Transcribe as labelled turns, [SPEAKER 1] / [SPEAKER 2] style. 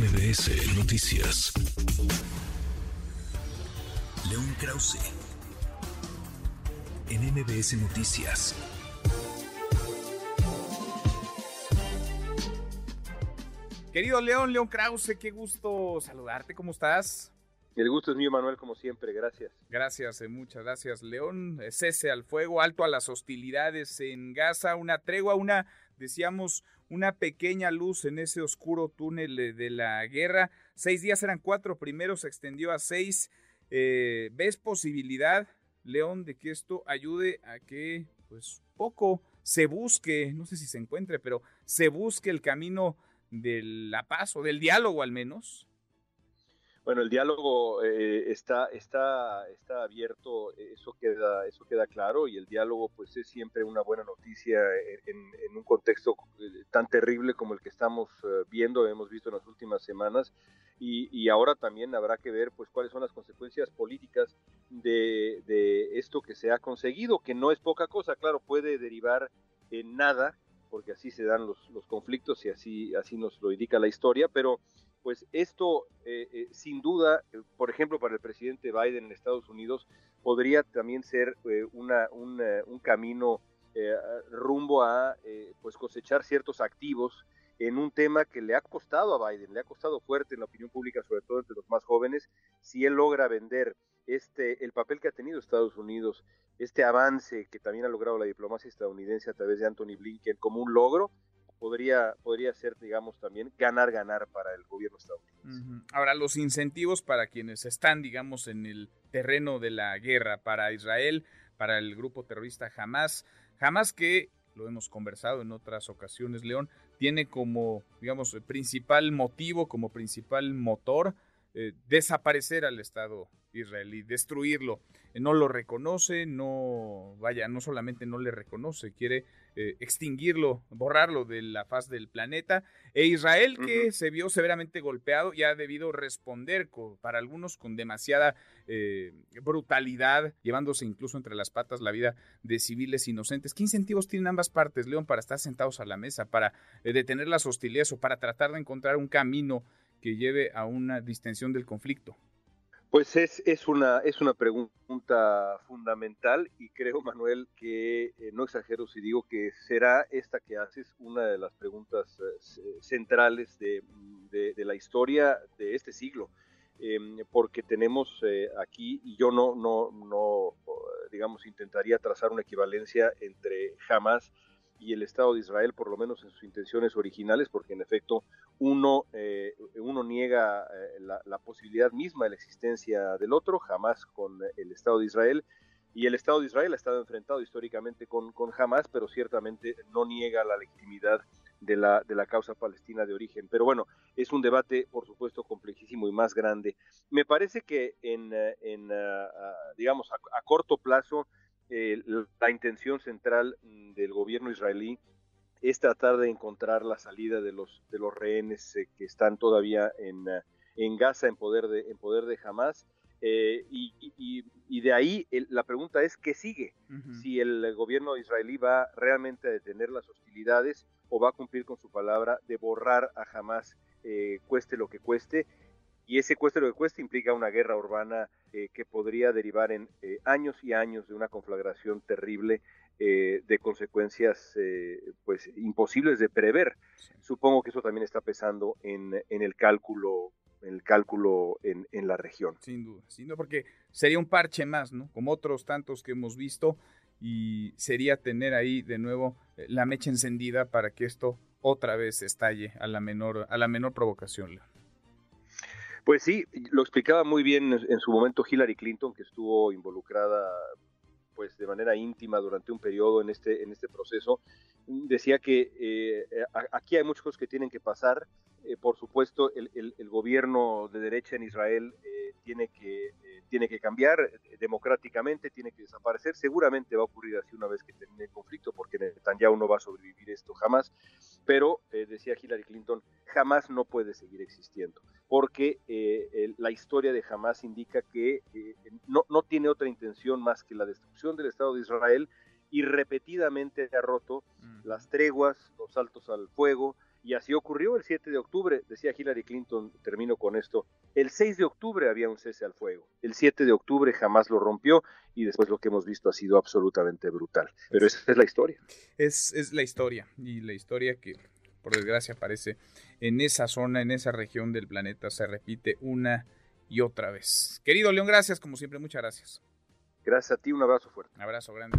[SPEAKER 1] MBS Noticias. León Krause. En MBS Noticias.
[SPEAKER 2] Querido León, León Krause, qué gusto saludarte, ¿cómo estás?
[SPEAKER 3] El gusto es mío, Manuel, como siempre, gracias.
[SPEAKER 2] Gracias, eh, muchas gracias, León. Eh, cese al fuego, alto a las hostilidades en Gaza, una tregua, una, decíamos, una pequeña luz en ese oscuro túnel de la guerra. Seis días eran cuatro, primero se extendió a seis. Eh, ¿Ves posibilidad, León, de que esto ayude a que, pues, poco se busque, no sé si se encuentre, pero se busque el camino de la paz o del diálogo al menos?
[SPEAKER 3] Bueno, el diálogo eh, está, está, está abierto, eso queda, eso queda claro, y el diálogo pues es siempre una buena noticia en, un contexto eh, tan terrible como el que estamos eh, viendo, hemos visto en las últimas semanas, y, ahora también habrá que ver pues cuáles son las consecuencias políticas de, esto que se ha conseguido, que no es poca cosa, claro, puede derivar en nada, porque así se dan los, los conflictos y así, así nos lo indica la historia, pero pues esto eh, eh, sin duda, eh, por ejemplo, para el presidente Biden en Estados Unidos, podría también ser una, un camino rumbo a pues cosechar ciertos activos en un tema que le ha costado a Biden, le ha costado fuerte en la opinión pública, sobre todo entre los más jóvenes, si él logra vender este el papel que ha tenido Estados Unidos, este avance que también ha logrado la diplomacia estadounidense a través de Anthony Blinken como un logro, podría, podría ser, digamos, también ganar-ganar para el gobierno estadounidense.
[SPEAKER 2] Ahora, los incentivos para quienes están, digamos, en el terreno de la guerra, para Israel, para el grupo terrorista Hamas, Hamas que, lo hemos conversado en otras ocasiones, León, tiene como, digamos, principal motivo, como principal motor, eh, desaparecer al Estado israelí, destruirlo. Eh, no lo reconoce, no, vaya, no solamente no le reconoce, quiere eh, extinguirlo, borrarlo de la faz del planeta. E Israel, que se vio severamente golpeado y ha debido responder para algunos con demasiada brutalidad, llevándose incluso entre las patas la vida de civiles inocentes. ¿Qué incentivos tienen ambas partes, León, para estar sentados a la mesa, para detener las hostilidades o para tratar de encontrar un camino que lleve a una distensión del conflicto?
[SPEAKER 3] Pues es, es, una, es una pregunta fundamental y creo, Manuel, que eh, no exagero si digo que será esta que haces una de las preguntas eh, centrales de, de, la historia de este siglo, em, porque tenemos eh, aquí, y yo no, no, no, digamos, intentaría trazar una equivalencia entre Hamas y el Estado de Israel, por lo menos en sus intenciones originales, porque en efecto uno, eh, uno niega eh, la, posibilidad misma de la existencia del otro, jamás con el Estado de Israel, y el Estado de Israel ha estado enfrentado históricamente con, con Hamas, pero ciertamente no niega la legitimidad de la, de la causa palestina de origen. Pero bueno, es un debate, por supuesto, complejísimo y más grande. Me parece que en, eh, en digamos, a corto plazo, eh, la intención central mm, del gobierno israelí es tratar de encontrar la salida de los, de los rehenes eh, que están todavía en, eh, en, Gaza en poder de, en poder de Hamas. y, y, de ahí la pregunta es qué sigue, si el gobierno israelí va realmente a detener las hostilidades o va a cumplir con su palabra de borrar a Hamas, cueste lo que cueste, y ese cueste lo que cuesta implica una guerra urbana eh, que podría derivar en eh, años y años de una conflagración terrible eh, de consecuencias pues imposibles de prever. Supongo que eso también está pesando en, en el cálculo en el cálculo en, en, la región.
[SPEAKER 2] Sin duda, sin duda, porque sería un parche más, ¿no? Como otros tantos que hemos visto, y sería tener ahí de nuevo la mecha encendida para que esto otra vez estalle a la menor, a la menor provocación.
[SPEAKER 3] Pues sí, lo explicaba muy bien en su momento Hillary Clinton, que estuvo involucrada pues de manera íntima durante un periodo en este, en este proceso, decía que eh, aquí hay muchas cosas que tienen que pasar. Eh, por supuesto, el, gobierno de derecha en Israel eh, tiene, que, tiene que cambiar democráticamente, tiene que desaparecer. Seguramente va a ocurrir así una vez que termine el conflicto, porque Netanyahu no va a sobrevivir esto jamás. Pero, decía Hillary Clinton, jamás no puede seguir existiendo, porque la historia de Hamas indica que no, no tiene otra intención más que la destrucción del Estado de Israel y repetidamente ha roto mm. las treguas, los saltos al fuego Y así ocurrió el 7 de octubre, decía Hillary Clinton, termino con esto, el 6 de octubre había un cese al fuego, el 7 de octubre jamás lo rompió y después lo que hemos visto ha sido absolutamente brutal. Pero esa es la historia.
[SPEAKER 2] Es, es la historia y la historia que por desgracia aparece en esa zona, en esa región del planeta, se repite una y otra vez. Querido León, gracias, como siempre, muchas gracias.
[SPEAKER 3] Gracias a ti, un abrazo fuerte.
[SPEAKER 2] Un abrazo grande.